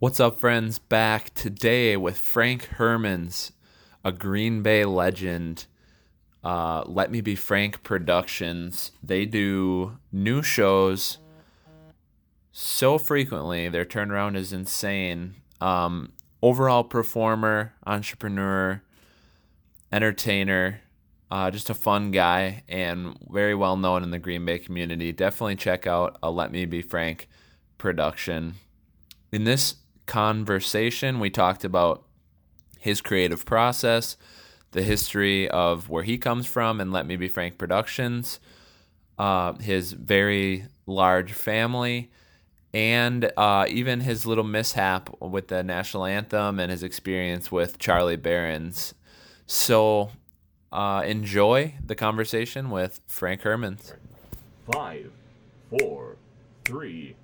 What's up, friends? Back today with Frank Hermans, a Green Bay legend. Uh, Let Me Be Frank Productions. They do new shows so frequently. Their turnaround is insane. Um, overall performer, entrepreneur, entertainer, uh, just a fun guy, and very well known in the Green Bay community. Definitely check out a Let Me Be Frank production. In this conversation, we talked about his creative process, the history of where he comes from, and Let Me Be Frank Productions, uh, his very large family, and uh, even his little mishap with the national anthem and his experience with Charlie Berens. So uh, enjoy the conversation with Frank Hermans. Five, four, three.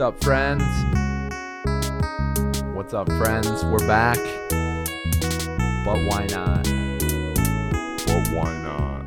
What's up, friends? What's up, friends? We're back. But why not? But why not?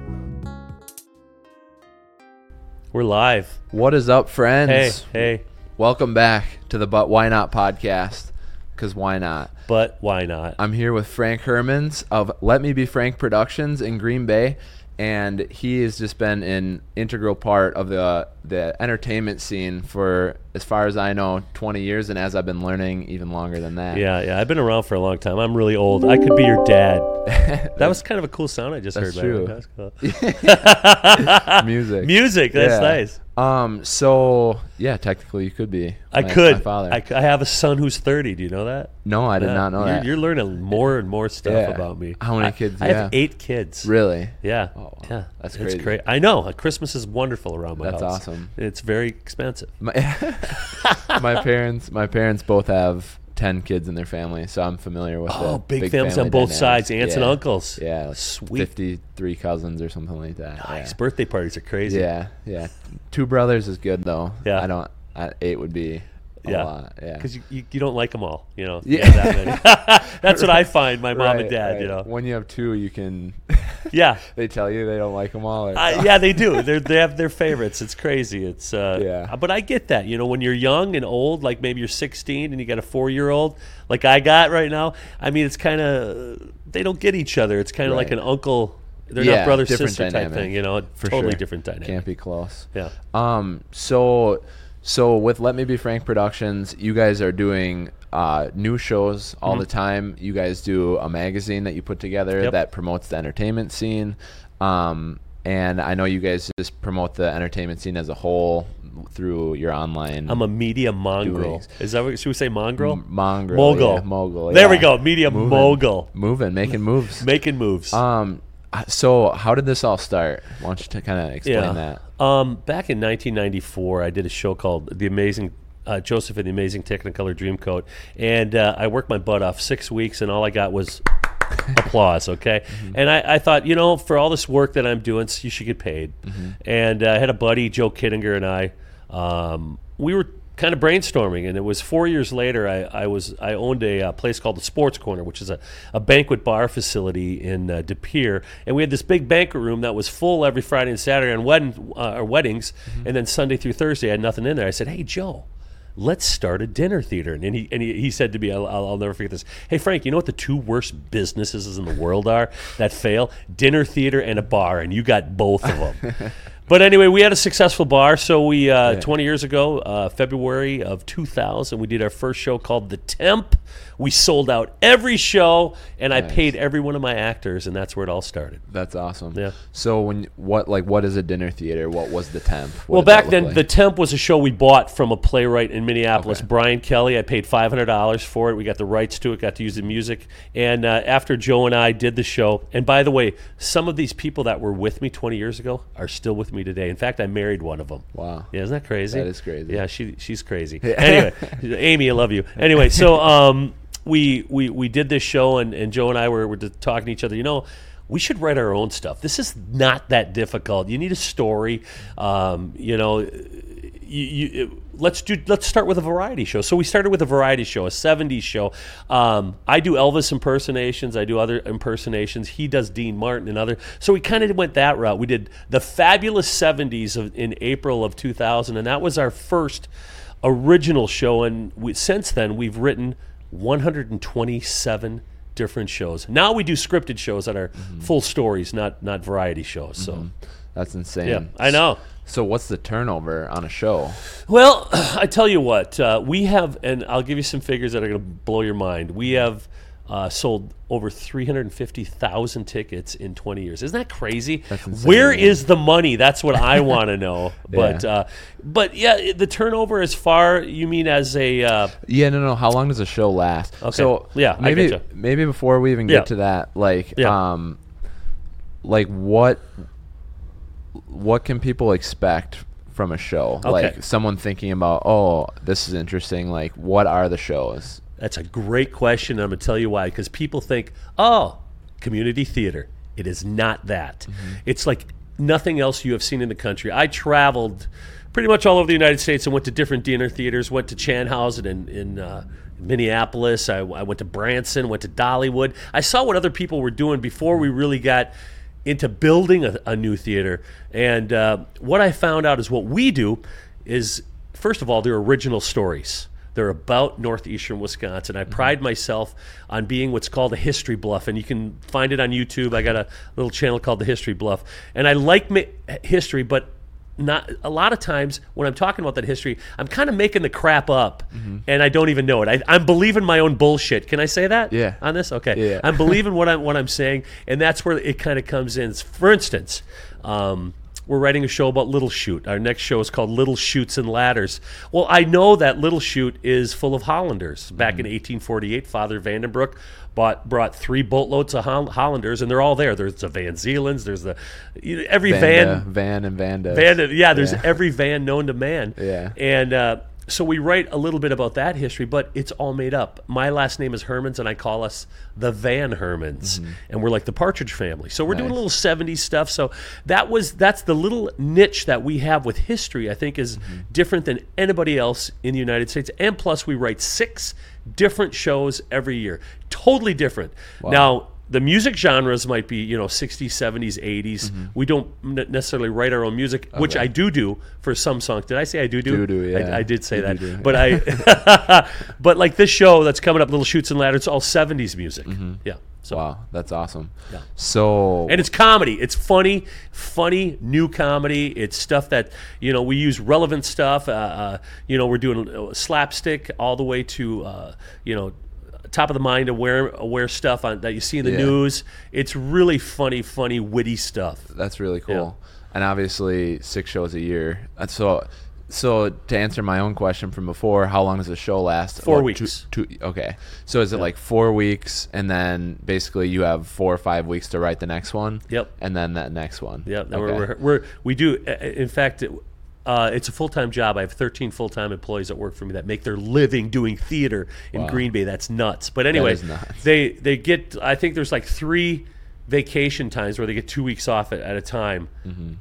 We're live. What is up, friends? Hey, hey, Welcome back to the But Why Not podcast. Because why not? but why not? I'm here with Frank Hermans of Let Me Be Frank Productions in Green Bay, and he has just been an integral part of the the entertainment scene for, as far as I know, 20 years, and as I've been learning, even longer than that. Yeah, yeah. I've been around for a long time. I'm really old. I could be your dad. That was kind of a cool sound I just That's heard. true. That was cool. Music. Music. That's Yeah. nice. Um. So yeah, technically you could be. I my- could. My father. I have a son who's 30. Do you know that? no, I did Yeah. not know you're, that. You're learning more and more stuff Yeah. about me. How many I- kids I do you have have? eight kids. really. Yeah. Oh, yeah. that's It's crazy. great. I know. Christmas is wonderful around my That's house. That's awesome. It's very expensive. My, my parents. My parents both have ten kids in their family, so I'm familiar with. Oh, the big, families on family both dynamics. sides, aunts and uncles. Yeah, like Sweet. Fifty-three cousins or something like that. Nice. Birthday parties are crazy. yeah, yeah. Two brothers is good though. Yeah. I don't. I, eight would be a Yeah. lot. Yeah. because you, you, you don't like them all, you know. Yeah. Yeah, that. That's what I find my mom and Right, dad, you know. When you have two, you can. Yeah, they tell you they don't like them all. Or, uh, yeah, they do. They they have their favorites. It's crazy. It's uh, Yeah. But I get that, you know, when you're young and old, like maybe you're 16 and you got a four year old, like I got right now. I mean, it's kind of they don't get each other. It's kind of like an uncle. They're Yeah, not brother sister type thing, you know. For totally sure. different dynamic. Can't be close. Yeah. Um. So, so with Let Me Be Frank Productions, you guys are doing uh, new shows all the time. You guys do a magazine that you put together Mm-hmm. Yep. that promotes the entertainment scene. Um. And I know you guys just promote the entertainment scene as a whole through your online. I'm a media mongrel. Doings. Is that what should we say mongrel? m- mongrel, mogul. yeah, mogul. There we go. Media Moving. mogul. moving, making moves. Making moves. Um. So, how did this all start? Why don't you to kind of explain that? Um, back in 1994, I did a show called The Amazing uh, Joseph and the Amazing Technicolor Dreamcoat, and uh, I worked my butt off six weeks, and all I got was applause. Okay, and I, I thought, you know, for all this work that I'm doing, you should get paid. And uh, I had a buddy, Joe Kittinger, and I. Um, we were kind of brainstorming and it was four years later I, I was I owned a uh, place called the Sports Corner which is a, a banquet bar facility in uh, De Pere and we had this big banquet room that was full every Friday and Saturday on wedding, uh, or weddings and then Sunday through Thursday I had nothing in there. I said hey Joe let's start a dinner theater. And he, and he, he said to me I'll, I'll I'll never forget this hey Frank you know what the two worst businesses in the world are that fail? Dinner theater and a bar and you got both of them But anyway, we had a successful bar. So we, uh, 20 years ago, uh, February of 2000, we did our first show called The Temp. We sold out every show, and I paid every one of my actors, and that's where it all started. That's awesome. Yeah. So when what like what is a dinner theater? What was the temp? What well, back then, like? The Temp was a show we bought from a playwright in Minneapolis, Okay. Brian Kelly. I paid $500 for it. We got the rights to it, got to use the music. And uh, after Joe and I did the show, and by the way, some of these people that were with me 20 years ago are still with me today. In fact, I married one of them. wow. Yeah, isn't that crazy? That is crazy. Yeah, she she's crazy. Anyway, Amy, I love you. Anyway, so um, we we we did this show, and, and Joe and I were, were just talking to each other. You know, we should write our own stuff. This is not that difficult. You need a story. Um, you know, you, you let's do let's start with a variety show. So we started with a variety show, a '70s show. Um, I do Elvis impersonations. I do other impersonations. He does Dean Martin and other. So we kind of went that route. We did the fabulous '70s of, in April of 2000, and that was our first original show, and we, since then we've written 127 different shows. Now we do scripted shows that are Mm-hmm. full stories, not not variety shows. So That's insane. yeah, I know. So what's the turnover on a show? Well, I tell you what, uh, we have, and I'll give you some figures that are going to blow your mind. We have uh, sold over 350,000 tickets in 20 years. Isn't that crazy? Where is the money? That's what I want to know. But, Yeah. uh, but yeah, the turnover as far, you mean as a, uh, Yeah, no, no. How long does a show last? Okay. So Yeah, maybe maybe before we even Yeah. get to that, like, Yeah. um, like what what can people expect from a show? Okay. Like someone thinking about, oh, this is interesting. Like, what are the shows? That's a great question. and I'm going to tell you why. Because people think, oh, community theater. It is not that. It's like nothing else you have seen in the country. I traveled pretty much all over the United States and went to different dinner theaters. Went to Chanhassen in, in uh, Minneapolis. I, I went to Branson, went to Dollywood. I saw what other people were doing before we really got into building a, a new theater. And uh, what I found out is what we do is, first of all, they're original stories. They're about northeastern Wisconsin. I pride myself on being what's called a history bluff, and you can find it on YouTube. I got a little channel called the History Bluff, and I like ma- history, but not a lot of times when I'm talking about that history, I'm kind of making the crap up, and I don't even know it. I, I'm believing my own bullshit. Can I say that? Yeah. On this, okay. Yeah. I'm believing what I'm what I'm saying, and that's where it kind of comes in. For instance, um, we're writing a show about Little Chute. Our next show is called Little Chutes and Ladders. Well, I know that Little Chute is full of Hollanders. Back in 1848, Father Vandenbroek bought brought three boatloads of Hollanders, and they're all there. There's the Van Zeelands. There's the every Vanda, van Van and Vanda. Van, yeah, there's Yeah. every van known to man. Yeah. And uh, so we write a little bit about that history, but it's all made up. My last name is Hermans, and I call us the Van Hermans, and we're like the Partridge Family. So we're doing a Mm-hmm. Little '70s stuff. So that was that's the little niche that we have with history. I think is Mm-hmm. different than anybody else in the United States. And plus, we write six different shows every year, totally different. Now the music genres might be you know 60s 70s 80s we don't necessarily write our own music which Mm-hmm. I do do for some songs did i say i do do Do do, yeah. I, I did say You that do but i but like this show that's coming up little chutes and ladders it's all 70s music yeah so Mm-hmm. Wow, that's awesome. Yeah. So and it's comedy. It's funny, funny new comedy. It's stuff that you know we use relevant stuff. Uh, uh, you know we're doing slapstick all the way to uh, you know top of the mind aware aware stuff on, that you see in the Yeah. news. It's really funny, funny, witty stuff. That's really cool. And obviously, six shows a year. So, so to answer my own question from before, how long does the show last? Four About weeks. Two, two, okay. So is it like four weeks, and then basically you have four or five weeks to write the next one? Yep. And then that next one. Yep. Okay. we're, we're, we're we do. uh, In fact, it, uh, it's a full time job. I have 13 full time employees that work for me that make their living doing theater in Wow. Green Bay. That's nuts. But anyway, nuts. they they get. I think there's like three vacation times where they get two weeks off at, at a time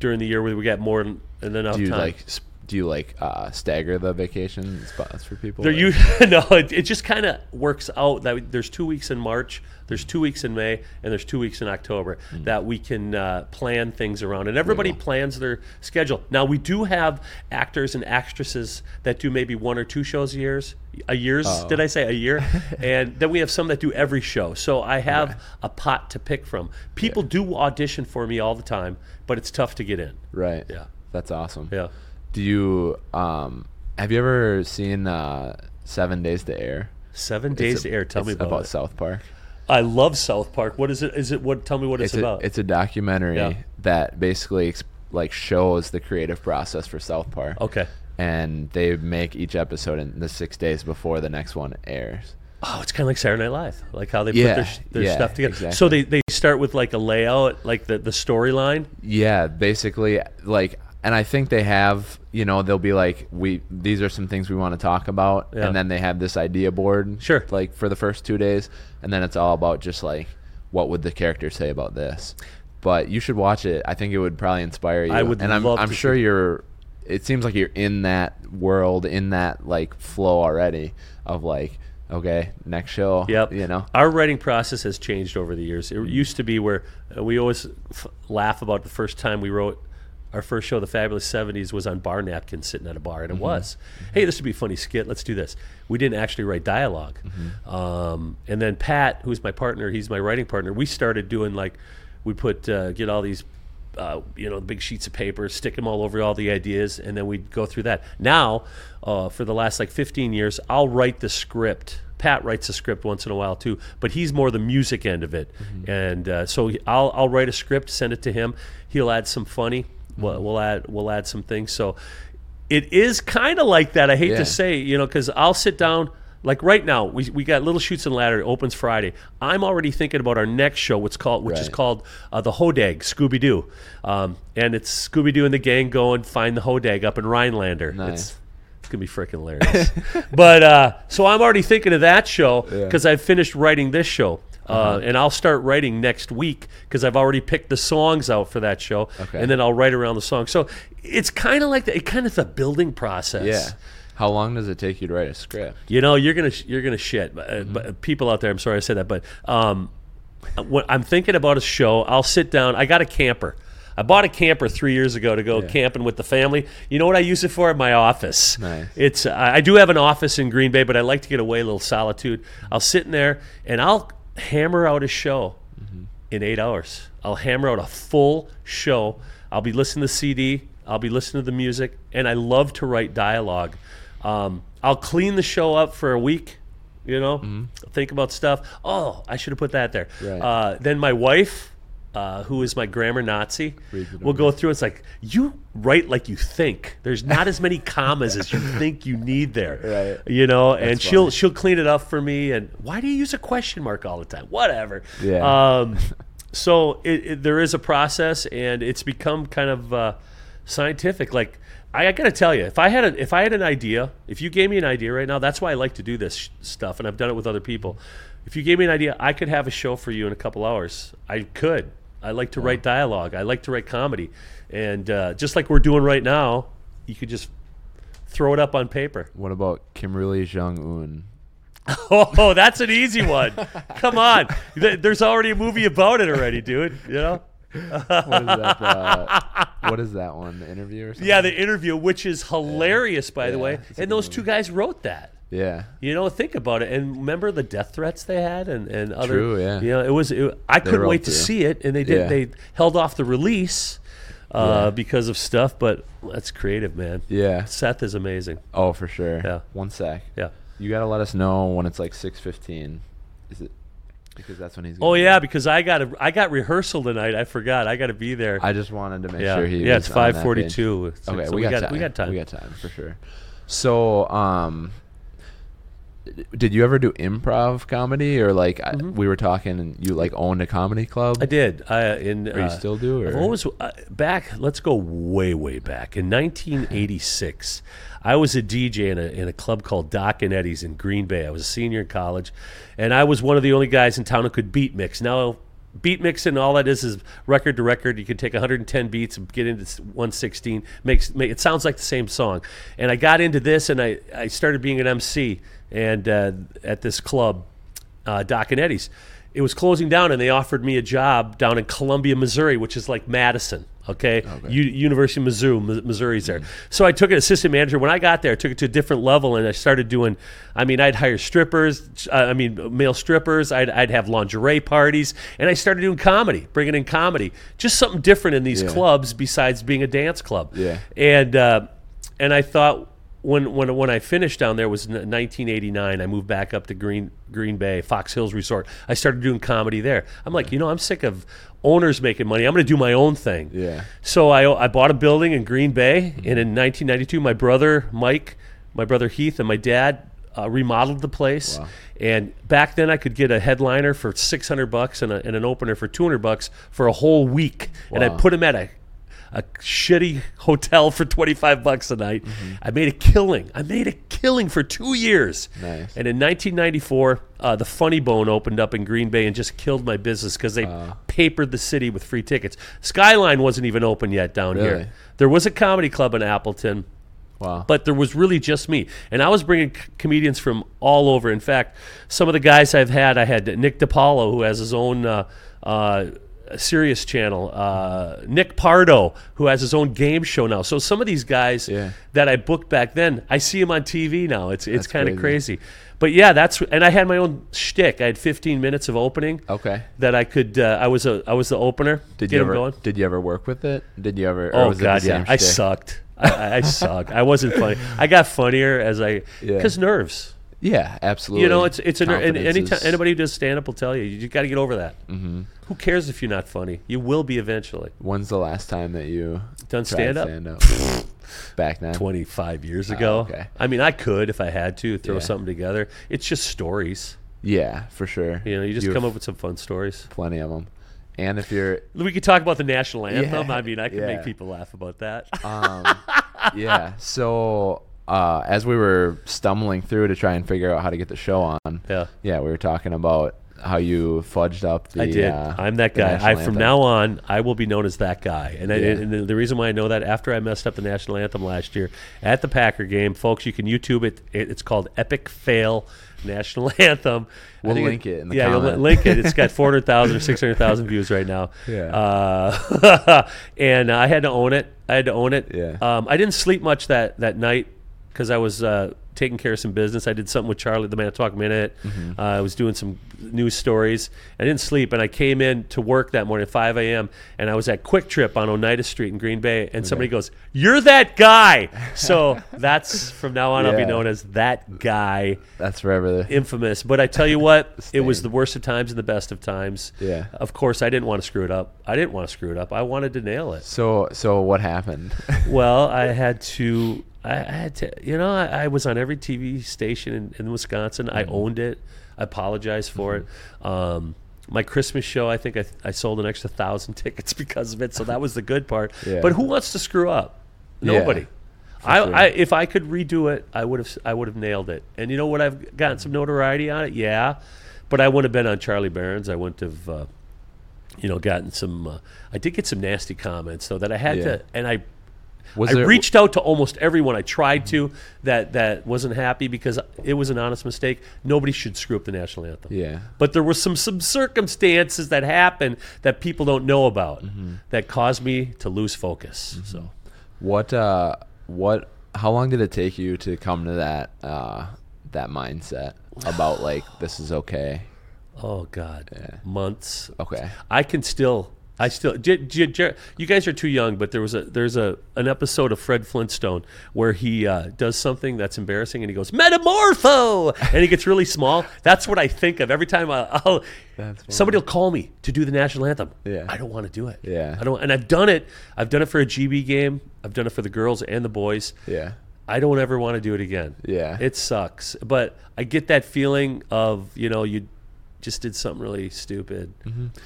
during the year where we get more than enough Mm-hmm. do you time. like? Do you like uh, stagger the vacation spots for people? They're you no, it, it just kind of works out that there's two weeks in March, there's two weeks in May, and there's two weeks in October that we can uh, plan things around, and everybody. Cool. plans their schedule. Now we do have actors and actresses that do maybe one or two shows a years, a year's. Oh. Did I say a year? and then we have some that do every show. So I have a pot to pick from. People do audition for me all the time, but it's tough to get in. right. Yeah. That's awesome. Yeah. Do you um have you ever seen uh Seven Days to Air? Seven days It's to air. Tell me about, it. South Park. I love South Park. What is it? Is it what? Tell me what it's, It's a, about. it's a documentary Yeah. that basically like shows the creative process for South Park. okay. And they make each episode in the six days before the next one airs. Oh, it's kind of like Saturday Night Live, like how they Yeah, put their, their yeah, stuff together. exactly. So they, they start with like a layout, like the, the storyline. Yeah, basically like and I think they have, you know, they'll be like we these are some things we want to talk about Yeah. and then they have this idea board Sure. like for the first 2 days and then it's all about just like what would the character say about this. But you should watch it. I think it would probably inspire you. I would and I'm I'm sure you're it seems like you're in that world, in that like flow already of like okay, next show, Yep. you know. Our writing process has changed over the years. It used to be where uh, we always f- laugh about the first time we wrote our first show, The Fabulous 70s, was on bar napkins sitting at a bar, and it was, hey, this would be a funny skit. Let's do this. We didn't actually write dialog Um, and then Pat, who's my partner, he's my writing partner, we started doing like, we put, uh, get all these uh, you know, big sheets of paper, stick them all over all the ideas, and then we'd go through that. Now, uh, for the last like 15 years, I'll write the script. Pat writes the script once in a while too, but he's more the music end of it. And uh, so I'll, I'll write a script, send it to him. He'll add some funny. We'll, we'll add we'll add some things. So it is kind of like that. I hate Yeah. to say, you know, because I'll sit down. Like right now, we, we got Little Chutes and Ladder. It opens Friday. I'm already thinking about our next show, what's called, which is called uh, the Hodag Scooby Doo, um, and it's Scooby Doo and the gang going find the Hodag up in Rhinelander. Nice. It's, it's gonna be freaking hilarious. but uh, so I'm already thinking of that show because I've finished writing this show. Uh Uh-huh. and I'll start writing next week because I've already picked the songs out for that show, Okay. and then I'll write around the song. So it's kind of like the, it kind of the building process. Yeah. How long does it take you to write a script? You know, you're gonna sh- you're gonna shit. Uh, But people out there, I'm sorry I said that, but um, when I'm thinking about a show, I'll sit down. I got a camper. I bought a camper three years ago to go camping with the family. You know what I use it for? My office. Nice. It's I I do have an office in Green Bay, but I like to get away a little solitude. I'll sit in there and I'll hammer out a show in eight hours. I'll hammer out a full show. I'll be listening to the CD. I'll be listening to the music, and I love to write dialogue. Um, I'll clean the show up for a week. You know, think about stuff. Oh, I should have put that there. Right. Uh, then my wife, uh, who is my grammar Nazi, will go through. It's like you write like you think. There's not as many commas as you think you need there. Right. You know, and That's she'll she'll clean it up for me. And why do you use a question mark all the time? Whatever. Yeah. Um, so it, it, there is a process, and it's become kind of uh, scientific. Like I, I got to tell you, if I had a, if I had an idea, if you gave me an idea right now, that's why I like to do this sh- stuff, and I've done it with other people. If you gave me an idea, I could have a show for you in a couple hours. I could. I like to write dialogue. I like to write comedy, and uh, just like we're doing right now, you could just throw it up on paper. What about Kimberly Jong Un? Oh, that's an easy one. Come on, there's already a movie about it already, dude. You know. What is that? Uh, what is that one? The interview or something? Yeah, the interview, which is hilarious, by the way. And those two guys wrote that. Yeah. You know, think about it. And remember the death threats they had, and, and other. True, yeah. You know, it was. It, I couldn't were all wait to see it, and they did. Yeah. They held off the release uh, Yeah. because of stuff. But that's creative, man. Yeah. Seth is amazing. Oh, for sure. Yeah. One sec. Yeah. You gotta let us know when it's like six fifteen. Is it? Because that's when he's. Oh yeah, because I got a, I got rehearsal tonight. I forgot. I got to be there. I just wanted to make yeah, sure he. yeah. It's five forty-two. Okay, we, got time. We got time. We got time for sure. So, um, did you ever do improv comedy or like I we were talking and you like owned a comedy club? Mm-hmm. I did. I in. Or you uh, still do? Or? I've always uh, back. Let's go way, way back in 1986. I was a DJ in a in a club called Doc and Eddie's in Green Bay. I was a senior in college, and I was one of the only guys in town who could beat mix. Now, beat mixing, all that is is record to record. You can take 110 beats and get into 116. Makes make, it sounds like the same song. And I got into this, and I I started being an MC and uh, at this club uh, Doc and Eddie's. It was closing down, and they offered me a job down in Columbia, Missouri, which is like Madison. Okay, U- University of Missouri, Mi- Missouri's there. So I took it assistant manager. When I got there, I took it to a different level, and I started doing. I mean, I'd hire strippers. Uh, I mean, male strippers. I'd, I'd have lingerie parties, and I started doing comedy, bringing in comedy, just something different in these Yeah. clubs besides being a dance club. Yeah. and uh, and I thought when when when I finished down there was 1989. I moved back up to Green Green Bay, Fox Hills Resort. I started doing comedy there. I'm like, you know, I'm sick of owners making money. I'm going to do my own thing. Yeah. So I I bought a building in Green Bay, and in 1992, my brother Mike, my brother Heath, and my dad uh, remodeled the place. Wow. And back then, I could get a headliner for 600 bucks and, a, and an opener for 200 bucks for a whole week, Wow. and I put him at a a shitty hotel for 25 bucks a night. Mm-hmm. I made a killing. I made a killing for two years. Nice. And in 1994, uh, the Funny Bone opened up in Green Bay and just killed my business because they papered the city with free tickets. Skyline wasn't even open yet down Really? here. There was a comedy club in Appleton Wow. but there was really just me and i was bringing c- comedians from all over in fact some of the guys i've had i had nick DiPaolo, who has his own uh, Sirius Channel. Uh, Nick Pardo, who has his own game show now. So some of these guys Yeah. that I booked back then, I see them on TV now. It's it's kind of crazy. crazy. But yeah, that's and I had my own shtick. I had 15 minutes of opening Okay. that I could. Uh, I was a I was the opener. Did you ever going. did you ever work with it? Did you ever? Oh was it the God, yeah, I sucked. I, I, I. I wasn't funny. I got funnier as I Yeah. because nerves. Yeah, absolutely. You know, it's it's a ner- and anytime is- anybody who does stand up will tell you you got to get over that. Mm-hmm. Who cares if you're not funny? You will be eventually. When's the last time that you Done stand up stand up? Back then. 25 years ago. Oh, okay. I mean, I could if I had to throw Yeah. something together. It's just stories. Yeah, for sure. You know, you just have come up with some fun stories. plenty of them. And if you're, We could talk about the national anthem. Yeah, I mean, I could yeah. make people laugh about that. um, yeah. So uh, as we were stumbling through to try and figure out how to get the show on, yeah. yeah, we were talking about how you fudged up the. I did. Uh, I'm that guy. I, from anthem. now on, I will be known as that guy. And, I, and the, reason why I know that after I messed up the national anthem last year at the Packer game, folks, you can YouTube it. it it's called Epic Fail National Anthem. We'll link it in the yeah, you'll li- link it. It's got 400,000 or 600,000 views right now. Yeah. Uh, and I had to own it. I had to own it. Yeah. Um, I didn't sleep much that that night because I was uh, taking care of some business. I did something with Charlie, the Manitowoc Minute. Mm-hmm. Uh, I was doing some news stories. I didn't sleep, and I came in to work that morning at 5 a.m. and I was at Kwik Trip on Oneida Street in Green Bay, and somebody goes, "You're that guy." So that's from now on, I'll be known as that guy, That's forever. The, infamous. But I tell you what, it was the worst of times and the best of times. Yeah. Of course, I didn't want to screw it up. I didn't want to screw it up. I wanted to nail it. so so what happened? Well, I had to. I I had to. You know, I, I was on every TV station in, in Wisconsin. I Mm-hmm. owned it. I apologized for it. Um, my Christmas show, I think I, I sold an extra thousand tickets because of it. So that was the good part. Yeah. But who wants to screw up? Yeah, Nobody. I, sure. I, if I could redo it, I would have. I would have nailed it. And you know what? I've gotten some notoriety on it. Yeah, but I wouldn't have been on Charlie Berens. I wouldn't have. Uh, you know, gotten some. Uh, I did get some nasty comments though that I had Yeah. to, and I Was I there- reached out to almost everyone I tried to that that wasn't happy because it was an honest mistake. Nobody should screw up the national anthem. Yeah. But there were some some circumstances that happened that people don't know about Mm-hmm. that caused me to lose focus. So What uh what how long did it take you to come to that uh that mindset about like this is okay? oh god, months. Okay. I can still. I still, J- J- J- you guys are too young, but there was a there's a an episode of Fred Flintstone where he uh, does something that's embarrassing and he goes metamorpho and he gets really small. That's what I think of every time I, I'll somebody will call me to do the national anthem. Yeah. I don't want to do it. Yeah. I don't, and I've done it. I've done it for a GB game. I've done it for the girls and the boys. Yeah. I don't ever want to do it again. Yeah. It sucks. But I get that feeling of, you know, you just did something really stupid.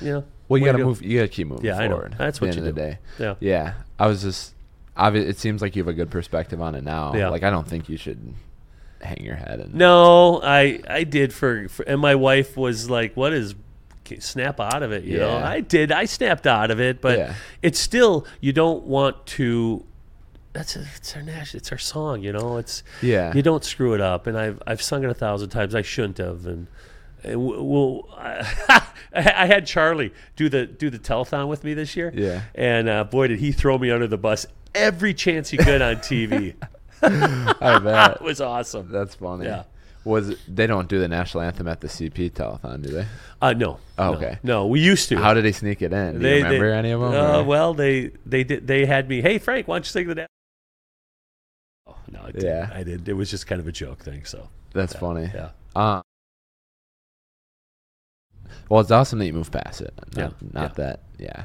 You know? Well, you gotta move. You gotta keep moving Yeah, I know. forward. That's at the what end you of the do. day. Yeah. Yeah. I was just. Obvi- it seems like you have a good perspective on it now. Yeah. Like I don't think you should hang your head and. No, I I did for, for and my wife was like, "What is snap out of it?" You know, Yeah. I did. I snapped out of it, but Yeah. it's still you don't want to. That's a, it's our national. It's our song. You know, it's Yeah. You don't screw it up, and I've I've sung it a thousand times. I shouldn't have, and. And w- Well, I, I had Charlie do the do the telethon with me this year. Yeah. and uh, boy, did he throw me under the bus every chance he could on TV. I bet. it was awesome. That's funny. Yeah. Was it, they don't do the national anthem at the CP telethon, do they? Uh, no. Oh, no. okay. No, we used to. How did they sneak it in? Do you remember any of them? Uh, well, they they did. They had me. Hey, Frank, why don't you sing the? Na-? Oh no, I didn't. Yeah. I did. It was just kind of a joke thing. So That's yeah, funny. Yeah. Uh, well, it's awesome that you moved past it. Not, Yeah, not that. Yeah.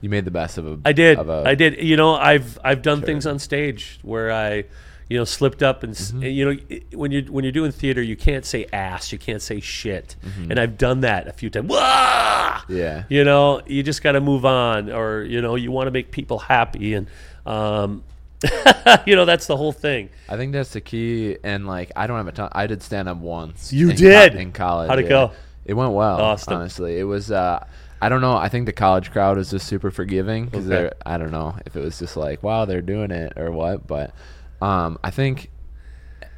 You made the best of a. I did. Of a, I did. You know, I've I've done Sure. things on stage where I, you know, slipped up and Mm-hmm. you know when you when you're doing theater, you can't say ass, you can't say shit, Mm-hmm. and I've done that a few times. Wah! Yeah. You know, you just got to move on, or you know, you want to make people happy, and um, you know, that's the whole thing. I think that's the key. And like, I don't have a ton. I did stand up once. You in co- did? in college. How'd it yeah. go? It went well. Awesome. Honestly, it was. uh I don't know. I think the college crowd is just super forgiving because Okay. they're. I don't know if it was just like, wow, they're doing it or what, but um, I think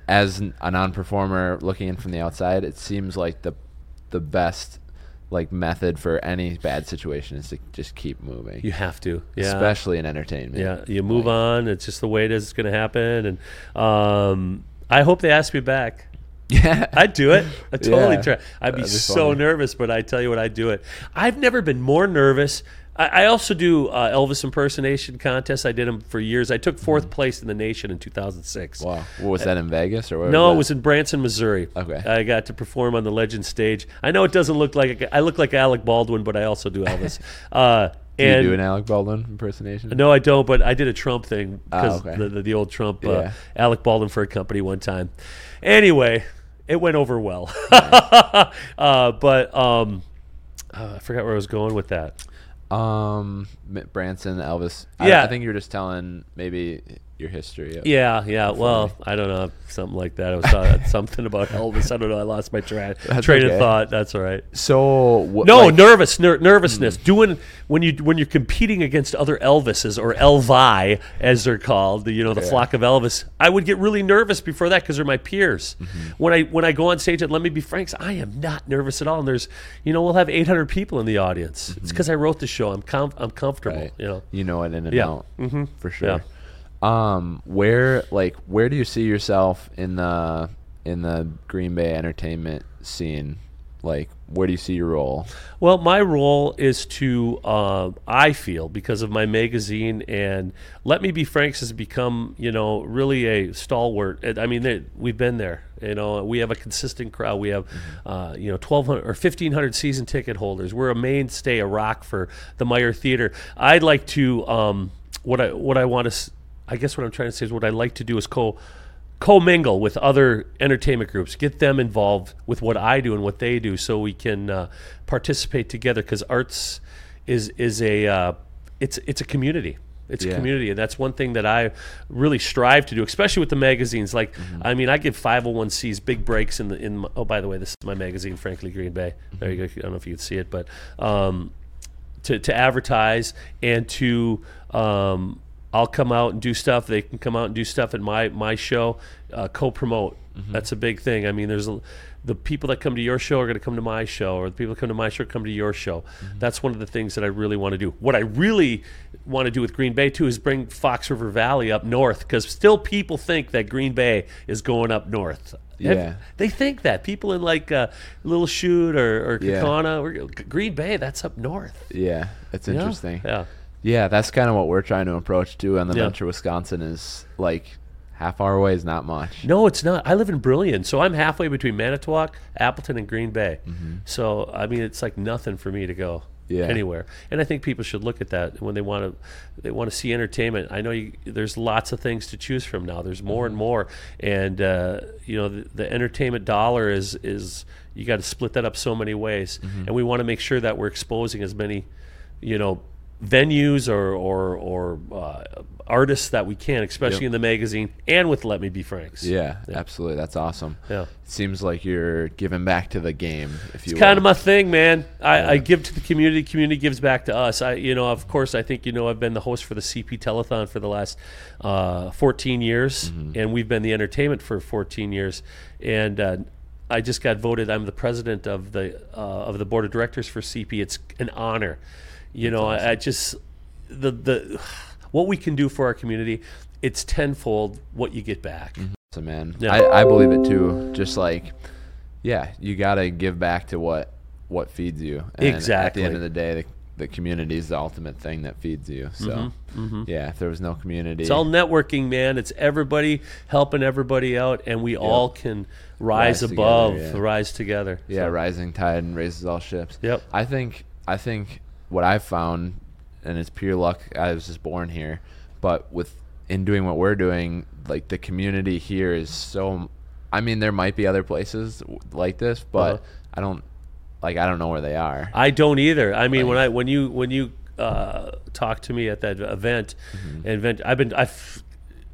as a non-performer looking in from the outside, it seems like the the best like method for any bad situation is to just keep moving, You have to. Yeah. especially in entertainment. Yeah, you move on. It's just the way it is. It's going to happen, and um, I hope they ask me back. Yeah. I'd do it. I totally Yeah. try. I'd be, be so funny. nervous, but I tell you what, I'd do it. I've never been more nervous. I, I also do uh, Elvis impersonation contests. I did them for years. I took 4th place in the nation in 2006. Mm-hmm. Wow. What was that in Vegas or what? No, it was in Branson, Missouri. Okay. I got to perform on the Legend stage. I know it doesn't look like I look like Alec Baldwin, but I also do Elvis. uh, Do you and do an Alec Baldwin impersonation? no, I don't. But I did a Trump thing because okay. the, the, the old Trump, uh, Yeah. Alec Baldwin for a company one time. Anyway, it went over well. uh, but um, uh, I forgot where I was going with that. Um, Branson, Elvis. I, Yeah. I think you were just telling maybe your history. Yeah, yeah. Well, I don't know, something like that. I was talking something about Elvis. I don't know. I lost my tra- train of thought. That's all right. So what? No, like, nervous, ner- nervousness. Hmm. Doing when you when you're competing against other Elvises or Elvi as they're called, the, you know, the flock of Elvis. I would get really nervous before that because they're my peers. Mm-hmm. When I when I go on stage and let me be frank, I am not nervous at all. And there's, you know, we'll have 800 people in the audience. It's because I wrote the show. I'm com- I'm comfortable. Mm-hmm. Right. You know. You know it in and Yeah. out. Mm-hmm. For sure. Yeah. Um, where like where do you see yourself in the in the Green Bay entertainment scene? Like, where do you see your role? Well, my role is to, uh, I feel, because of my magazine, and Let Me Be Franks has become, you know, really a stalwart. I mean, they, we've been there. You know, we have a consistent crowd. We have, uh, you know, 1,200 or 1,500 season ticket holders. We're a mainstay, a rock for the Meyer Theater. I'd like to, um, what I what I want to, I guess what I'm trying to say is what I like to do is co commingle with other entertainment groups, get them involved with what I do and what they do, so we can uh, participate together. Because arts is is a uh, it's it's a community. It's a community, and that's one thing that I really strive to do, especially with the magazines. Like, I mean, I give 501cs big breaks in the in. Oh, by the way, this is my magazine, Frankly Green Bay. There you go. I don't know if you can see it, but um, to, to advertise and to um, I'll come out and do stuff. They can come out and do stuff at my my show, uh, co-promote. That's a big thing. I mean, there's a, the people that come to your show are going to come to my show, or the people that come to my show come to your show. That's one of the things that I really want to do. What I really want to do with Green Bay too is bring Fox River Valley up north because still people think that Green Bay is going up north. Have- Yeah. they think that people in like uh, Little Chute or, or Yeah. Or Green Bay, that's up north. Yeah, know? interesting. Yeah. Yeah, that's kind of what we're trying to approach too. And the Yeah. Venture Wisconsin is like half hour away is not much. No, it's not. I live in Brillion, so I'm halfway between Manitowoc, Appleton, and Green Bay. Mm-hmm. So I mean, it's like nothing for me to go Yeah. anywhere. And I think people should look at that when they want to they want to see entertainment. I know you, there's lots of things to choose from now. There's more and mm-hmm. more, and uh, you know the, the entertainment dollar is is you got to split that up so many ways, mm-hmm. and we want to make sure that we're exposing as many, you know. Venues or or, or uh, artists that we can, especially Yep. in the magazine and with Let Me Be Franks. Yeah, absolutely. That's awesome. Yeah. It seems like you're giving back to the game, if you It's kind of my thing, man. I, I give to the community. Community gives back to us. I, you know, of course, I think you know I've been the host for the CP Telethon for the last uh, 14 years, Mm-hmm. and we've been the entertainment for 14 years. And uh, I just got voted. I'm the president of the uh, of the board of directors for CP. It's an honor. You know, I, I just the the what we can do for our community. It's tenfold what you get back. So man, Yeah. I, I believe it too. Just like, yeah, you gotta give back to what what feeds you. And At the end of the day, the, the community is the ultimate thing that feeds you. So yeah, if there was no community, Mm-hmm, It's all networking, man. It's everybody helping everybody out, and we all can rise, Rise together, above, yeah. rise together. yeah, So, rising tide and raises all ships. Yep. I think I think what I've found, and it's pure luck. I was just born here, but with in doing what we're doing, like the community here is so. I mean, there might be other places like this, but Uh-huh. I don't like. I don't know where they are. I don't either. I mean, when I when you when you uh, talked to me at that event, Mm-hmm. event, I've been I've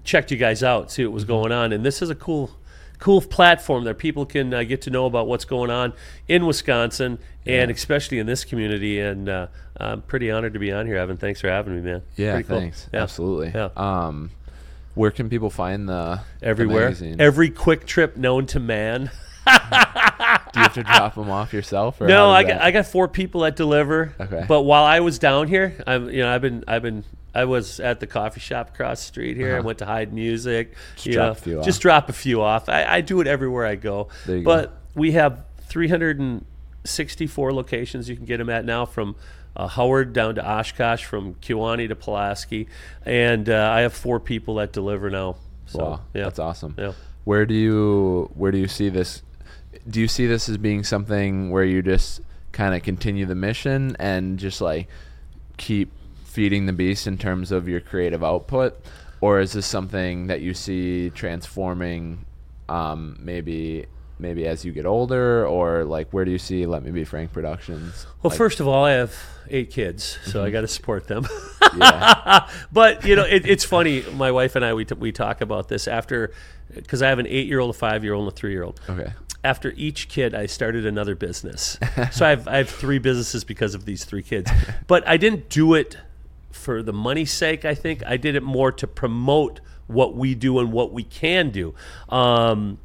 checked you guys out, see what was going on, and this is a cool. Cool platform that people can uh, get to know about what's going on in Wisconsin and especially in this community. And uh, I'm pretty honored to be on here, Evan. Thanks for having me, man. Yeah, Pretty cool. thanks. Yeah. Absolutely. Yeah. Um, where can people find the the everywhere. magazine? Every Kwik Trip known to man. Do you have to drop them off yourself? Or No, I got I got four people that deliver. Okay. But while I was down here, I'm you know I've been I've been I was at the coffee shop across the street here. I went to Hyde Music. Just Uh-huh. drop a few Just off. drop a few off. I, I do it everywhere I go. There you go. but we have 364 locations you can get them at now from. Uh, Howard down to Oshkosh, from Kewaunee to Pulaski, and uh, I have four people that deliver now. So Wow, yeah, that's awesome. Yeah. Where do you where do you see this? Do you see this as being something where you just kind of continue the mission and just like keep feeding the beast in terms of your creative output, or is this something that you see transforming, um, maybe maybe as you get older, or like where do you see Let Me Be Frank Productions? Well, Like, first of all, I have eight kids, so I got to support them. but you know, it, it's funny. My wife and I we, t- we talk about this after because I have an eight-year-old, a five-year-old, and a three-year-old. okay, After each kid, I started another business. so I have I have three businesses because of these three kids. But I didn't do it for the money's sake. I think I did it more to promote what we do and what we can do. Um,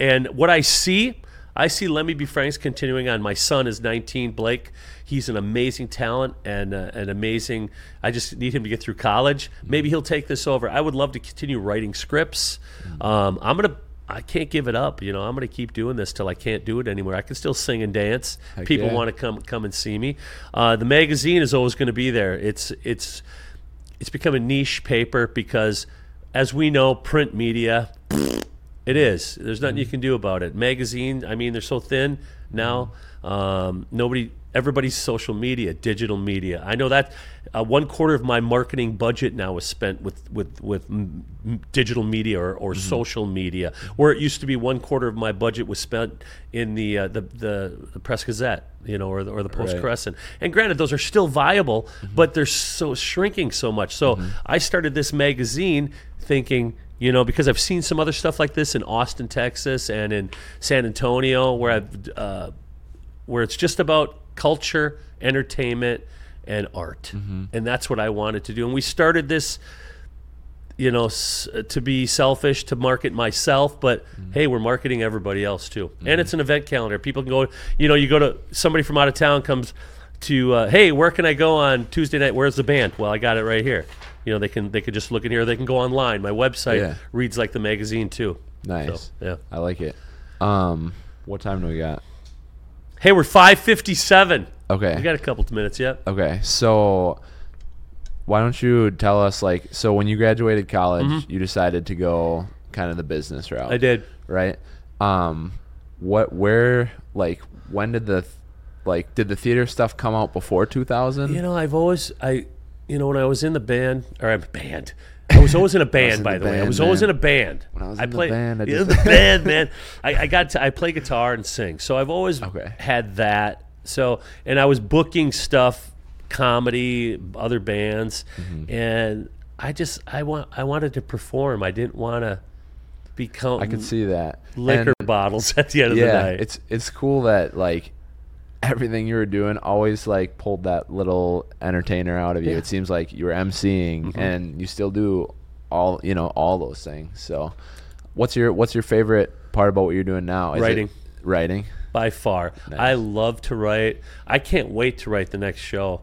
and what I see, I see Let Me Be Frank's continuing on. My son is 19, Blake. He's an amazing talent and uh, an amazing. I just need him to get through college. Maybe he'll take this over. I would love to continue writing scripts. Um, I'm gonna. I can't give it up. You know, I'm gonna keep doing this till I can't do it anymore. I can still sing and dance. Heck People yeah. want to come come and see me. Uh, the magazine is always going to be there. It's it's it's become a niche paper because, as we know, print media it is. There's nothing you can do about it. Magazine, I mean, they're so thin now. Um, nobody, everybody's social media, digital media. I know that uh, one quarter of my marketing budget now is spent with with with m- m- digital media or, or social media, where it used to be one quarter of my budget was spent in the uh, the, the the Press Gazette, you know, or the, or the Post Right. Crescent. And granted, those are still viable, but they're so shrinking so much. So I started this magazine thinking, you know, because I've seen some other stuff like this in Austin, Texas, and in San Antonio, where I've uh, where it's just about culture, entertainment, and art, and that's what I wanted to do. And we started this you know, s- to be selfish, to market myself, but hey, we're marketing everybody else too. And it's an event calendar. People can go, you know, you go to somebody from out of town comes to, uh, hey, where can I go on Tuesday night? Where's the band? Well, I got it right here. You know, they can they can just look in here. They can go online. My website Yeah. reads like the magazine too. nice. So, yeah. I like it. Um, what time do we got? Hey, we're five fifty seven. Okay. We got a couple of minutes yet. Okay, so why don't you tell us like so when you graduated college, you decided to go kind of the business route. Mm-hmm. I did. Right? Um what where like when did the like did the theater stuff come out before 2000? You know, I've always I, you know, when I was in the band or I'm a band, I was always in a band. in by the the, way, I band, was always in a band. When I was I in the band, I yeah, just- the band, man. I, I got to I play guitar and sing, so I've always Okay. had that. So, and I was booking stuff, comedy, other bands, Mm-hmm. and I just I want I wanted to perform. I didn't want to become. I can see that. liquor And- bottles at the end of the yeah, night. it's it's cool that like everything you were doing always like pulled that little entertainer out of you. Yeah. It seems like you were emceeing Mm-hmm. and you still do all you know all those things. So, what's your what's your favorite part about what you're doing now? Is it Writing. writing. by far. I love to write. I can't wait to write the next show.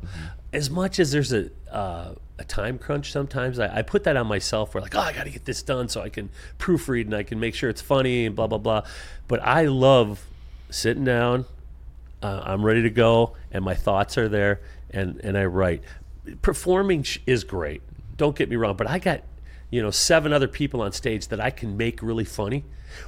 As much as there's a uh, a time crunch, sometimes I, I put that on myself. Where like, oh, I got to get this done so I can proofread and I can make sure it's funny and blah blah blah. But I love sitting down. Uh, I'm ready to go, and my thoughts are there, and and I write. Performing is great. Don't get me wrong, but I got you know seven other people on stage that I can make really funny,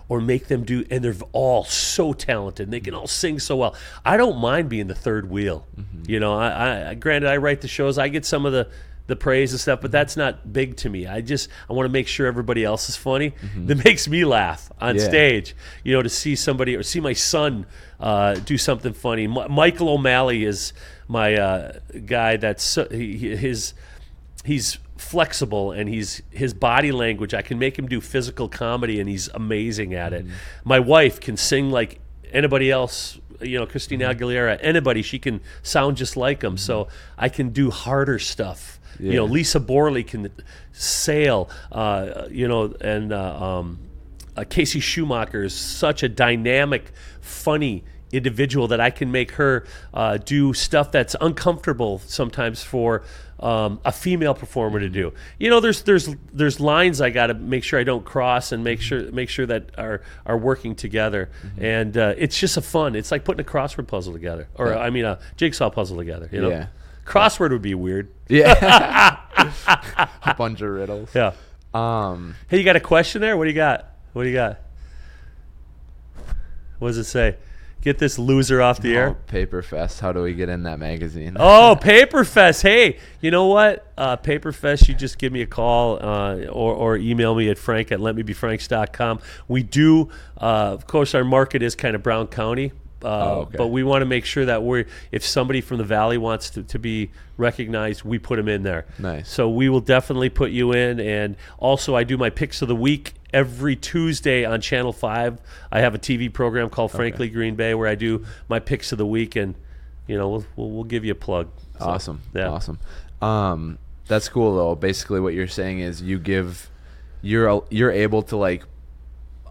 or make them do, and they're all so talented. And they can all sing so well. I don't mind being the third wheel. Mm-hmm. You know, I, I granted I write the shows. I get some of the the praise and stuff, but mm-hmm. that's not big to me. I just I want to make sure everybody else is funny. Mm-hmm. That makes me laugh on Yeah. stage. You know, to see somebody or see my son uh, do something funny. M- Michael O'Malley is my uh, guy. That's so, he, his he's flexible and he's his body language. I can make him do physical comedy, and he's amazing at it. My wife can sing like anybody else. You know, Christina Aguilera, anybody, she can sound just like him. So I can do harder stuff. You know, Lisa Borley can sail. Uh, you know, and uh, um, uh, Casey Schumacher is such a dynamic, funny individual that I can make her uh, do stuff that's uncomfortable sometimes for um, a female performer to do. You know, there's there's there's lines I got to make sure I don't cross and make sure make sure that are are working together. And uh, it's just a fun. It's like putting a crossword puzzle together, or Yeah. I mean a jigsaw puzzle together. You know, Yeah. crossword would be weird. Yeah. a bunch of riddles. Yeah. Um, Hey, you got a question there? What do you got? What do you got? What does it say? Get this loser off the air. oh, Paper Fest. How do we get in that magazine? Oh, Paperfest. Hey, you know what? Uh, Paperfest, you just give me a call uh, or, or email me at frank at letmebefranks.com. We do, uh, of course, our market is kind of Brown County. Uh, Oh, okay. But we want to make sure that we're, if somebody from the Valley wants to, to be recognized, we put them in there. Nice. So we will definitely put you in. And also, I do my picks of the week every Tuesday on Channel 5. I have a TV program called Frankly Green Bay where I do my picks of the week. And, you know, we'll, we'll, we'll give you a plug. So, Awesome. yeah. Awesome. Um, that's cool though. Basically, what you're saying is you give, you're you're able to like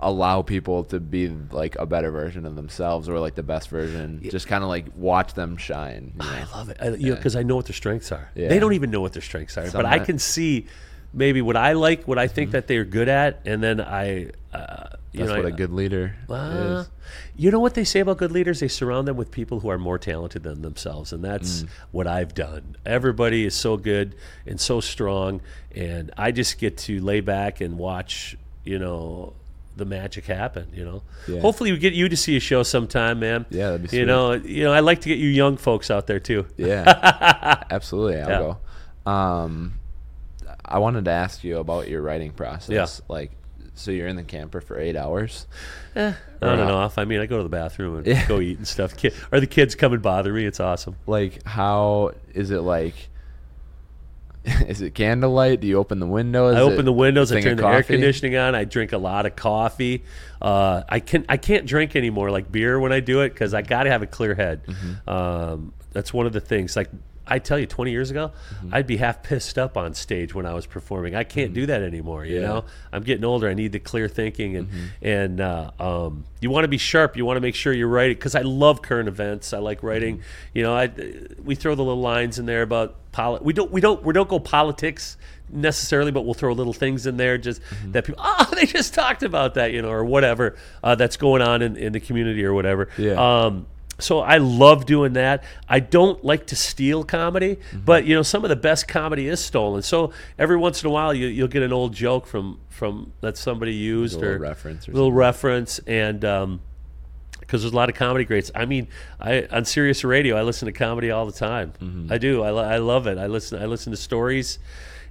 allow people to be like a better version of themselves or like the best version. Just kind of like watch them shine. you know? I love it. I, you know, because I know what their strengths are. Yeah. They don't even know what their strengths are, Some but I can see maybe what I like, what I Mm-hmm. think that they're good at, and then I, uh, you That's know, what I- a good leader Uh, is. you know what they say about good leaders? They surround them with people who are more talented than themselves, and that's Mm. what I've done. Everybody is so good and so strong, and I just get to lay back and watch, you know, the magic happen. You know, Yeah. hopefully we get you to see a show sometime, man. Yeah, that'd be You know, you know, I like to get you young folks out there too. Yeah, absolutely. I'll Yeah. go. Um, I wanted to ask you about your writing process. Yeah. Like, so you're in the camper for eight hours. On and off. I mean, I go to the bathroom and Yeah. go eat and stuff. Kid, or the kids come and bother me. It's awesome. Like, how is it like? Is it candlelight? Do you open the windows? I open the windows. I turn the air conditioning on. I drink a lot of coffee. Uh, I can I can't drink anymore like beer when I do it because I got to have a clear head. Mm-hmm. Um, that's one of the things. Like I tell you, 20 years ago, Mm-hmm. I'd be half pissed up on stage when I was performing. I can't do that anymore. You Yeah. know, I'm getting older. I need the clear thinking and Mm-hmm. and uh, um, you want to be sharp. You want to make sure you're right because I love current events. I like writing. Mm-hmm. You know, I we throw the little lines in there about poli- We don't we don't we don't go politics necessarily, but we'll throw little things in there just Mm-hmm. that people oh they just talked about that you know or whatever uh, that's going on in, in the community or whatever. Yeah. Um, so I love doing that. I don't like to steal comedy, Mm-hmm. but you know some of the best comedy is stolen. So every once in a while you, you'll get an old joke from from that somebody used little or reference or little something. reference and. Um, because there's a lot of comedy greats. I mean, I on Sirius Radio, I listen to comedy all the time. Mm-hmm. I do. I, I love it. I listen. I listen to stories,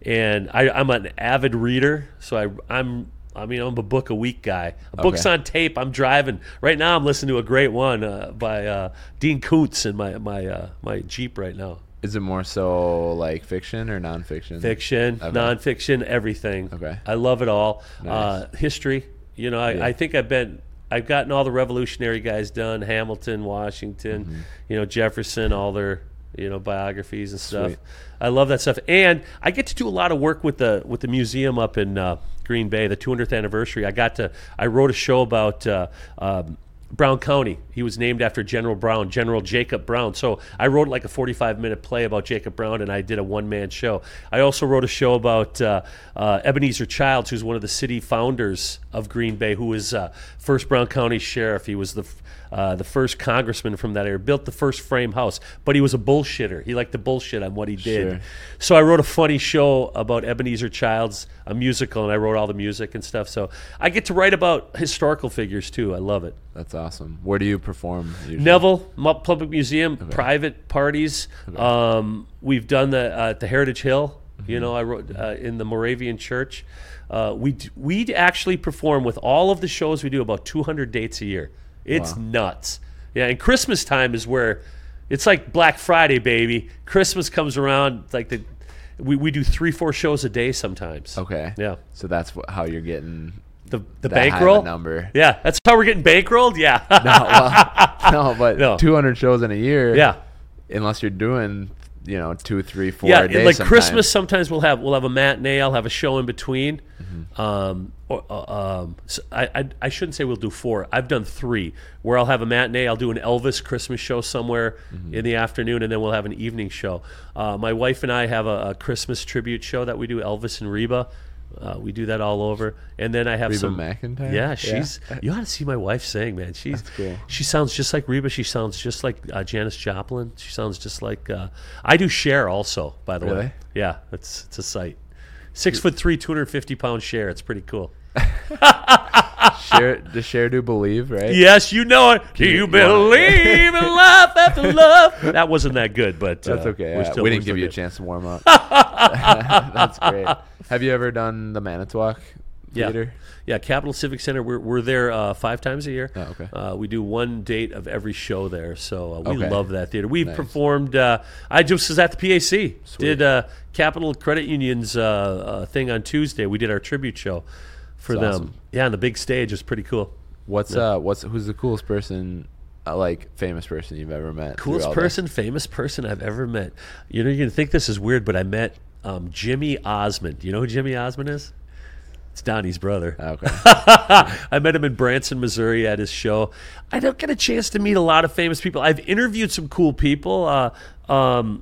and I, I'm an avid reader. So I, I'm. I mean, I'm a book a week guy. A book's Okay. on tape. I'm driving right now. I'm listening to a great one uh, by uh, Dean Koontz in my my uh, my Jeep right now. Is it more so like fiction or nonfiction? Fiction, Okay. nonfiction, everything. Okay. I love it all. Nice. Uh, history. You know, I, Yeah. I think I've been. I've gotten all the revolutionary guys done. Hamilton, Washington, Mm-hmm. you know Jefferson, all their you know biographies and stuff. Sweet. I love that stuff, and I get to do a lot of work with the with the museum up in uh, Green Bay, the 200th anniversary. I got to. I wrote a show about. Uh, um, Brown County. He was named after General Brown, General Jacob Brown. So I wrote like a 45 minute play about Jacob Brown, and I did a one man show. I also wrote a show about uh, uh, Ebenezer Childs, who's one of the city founders of Green Bay, who was uh, first Brown County sheriff. He was the f- uh, the first congressman from that area, built the first frame house, but he was a bullshitter. He liked to bullshit on what he did. Sure. So I wrote a funny show about Ebenezer Childs, a musical, and I wrote all the music and stuff. So I get to write about historical figures too. I love it. That's awesome. Where do you perform? Usually? Neville Public Museum, private parties. Um, we've done the uh, at the Heritage Hill. You know, I wrote uh, in the Moravian Church. Uh, we we actually perform with all of the shows we do about 200 dates a year. It's Wow. nuts. Yeah, and Christmas time is where it's like Black Friday, baby. Christmas comes around like the we, we do three four shows a day sometimes. Okay. Yeah. So that's wh- how you're getting The the that high of a bankroll number. Yeah, that's how we're getting bankrolled. Yeah. No, well, no, but No. 200 shows in a year. yeah. Unless you're doing you know two, three, four. yeah, like sometimes. Christmas. Sometimes we'll have we'll have a matinee. I'll have a show in between. Mm-hmm. Um, or, uh, um, so I, I I shouldn't say we'll do four. I've done three. Where I'll have a matinee. I'll do an Elvis Christmas show somewhere Mm-hmm. in the afternoon, and then we'll have an evening show. Uh, my wife and I have a, a Christmas tribute show that we do. Elvis and Reba. Uh, we do that all over, and then I have Reba some. McEntire? Yeah, Yeah. she's. You ought to see my wife sing, man. She's. cool. She sounds just like Reba. She sounds just like uh, Janis Joplin. She sounds just like. Uh, I do Cher also, by the Really? way. Yeah, it's it's a sight. Six foot three, two hundred fifty pound Cher. It's pretty cool. Cher, does Cher do believe right? Yes, you know it. Do you you- believe in life after love? That wasn't that good, but That's uh, okay. yeah. still- we didn't give you a chance to warm up. That's great. Have you ever done the Manitowoc Yeah. Theater? Yeah, Capitol Civic Centre. We're, we're there uh, five times a year. Oh, okay. Uh, we do one date of every show there, so uh, we Okay. love that theater. We've Nice. performed. Uh, I just was at the PAC. Did uh, Capital Credit Union's uh, uh, thing on Tuesday. We did our tribute show for That's them. awesome. Yeah, on the big stage. It was pretty cool. What's uh what's who's the coolest person uh, like famous person you've ever met? Coolest person, famous person I've ever met. You know, you're gonna think this is weird, but I met um, Jimmy Osmond. Do you know who Jimmy Osmond is? It's Donnie's brother. Okay. I met him in Branson, Missouri at his show. I don't get a chance to meet a lot of famous people. I've interviewed some cool people. Uh, um,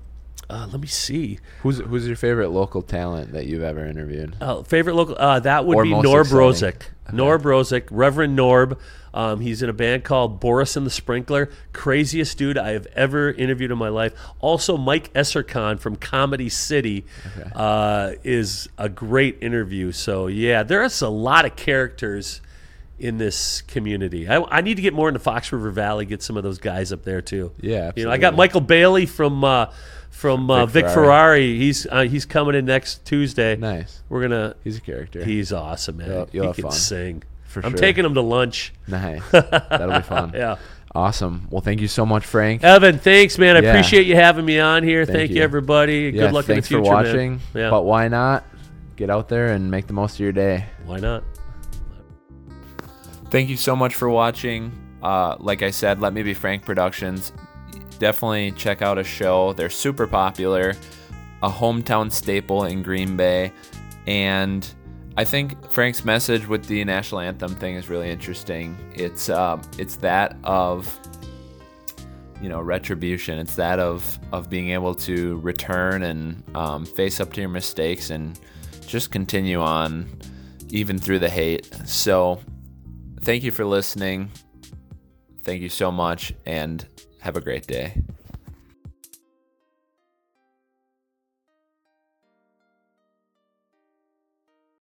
uh, let me see. who's who's your favorite local talent that you've ever interviewed? Uh, favorite local? Uh, that would Or be Norb exciting. Rozek. Norb Rozek, Reverend Norb. Um, he's in a band called Boris and the Sprinkler. Craziest dude I have ever interviewed in my life. Also, Mike Eserkaln from Comedy City uh, is a great interview. So yeah, there's a lot of characters in this community. I, I need to get more into Fox River Valley. Get some of those guys up there too. Yeah, you know, I got. Michael Bailey from uh, from uh, Vic Ferrari. Ferrari. He's uh, he's coming in next Tuesday. Nice. We're gonna. He's a character. He's awesome, man. You'll- you'll he can fun. sing. For I'm sure. taking them to lunch. nice. That'll be fun. Yeah. Awesome. Well, thank you so much, Frank. Evan, thanks, man. I Yeah. appreciate you having me on here. Thank Thank, you. you. everybody. yeah, Good luck thanks in the future, for man. watching. Yeah. But why not get out there and make the most of your day? Why not? Thank you so much for watching. Uh, like I said, Let Me Be Frank Productions. Definitely check out a show. They're super popular, a hometown staple in Green Bay. And I think Frank's message with the national anthem thing is really interesting. It's um, it's that of you know retribution. It's that of of being able to return and um, face up to your mistakes and just continue on even through the hate. So thank you for listening. Thank you so much and have a great day.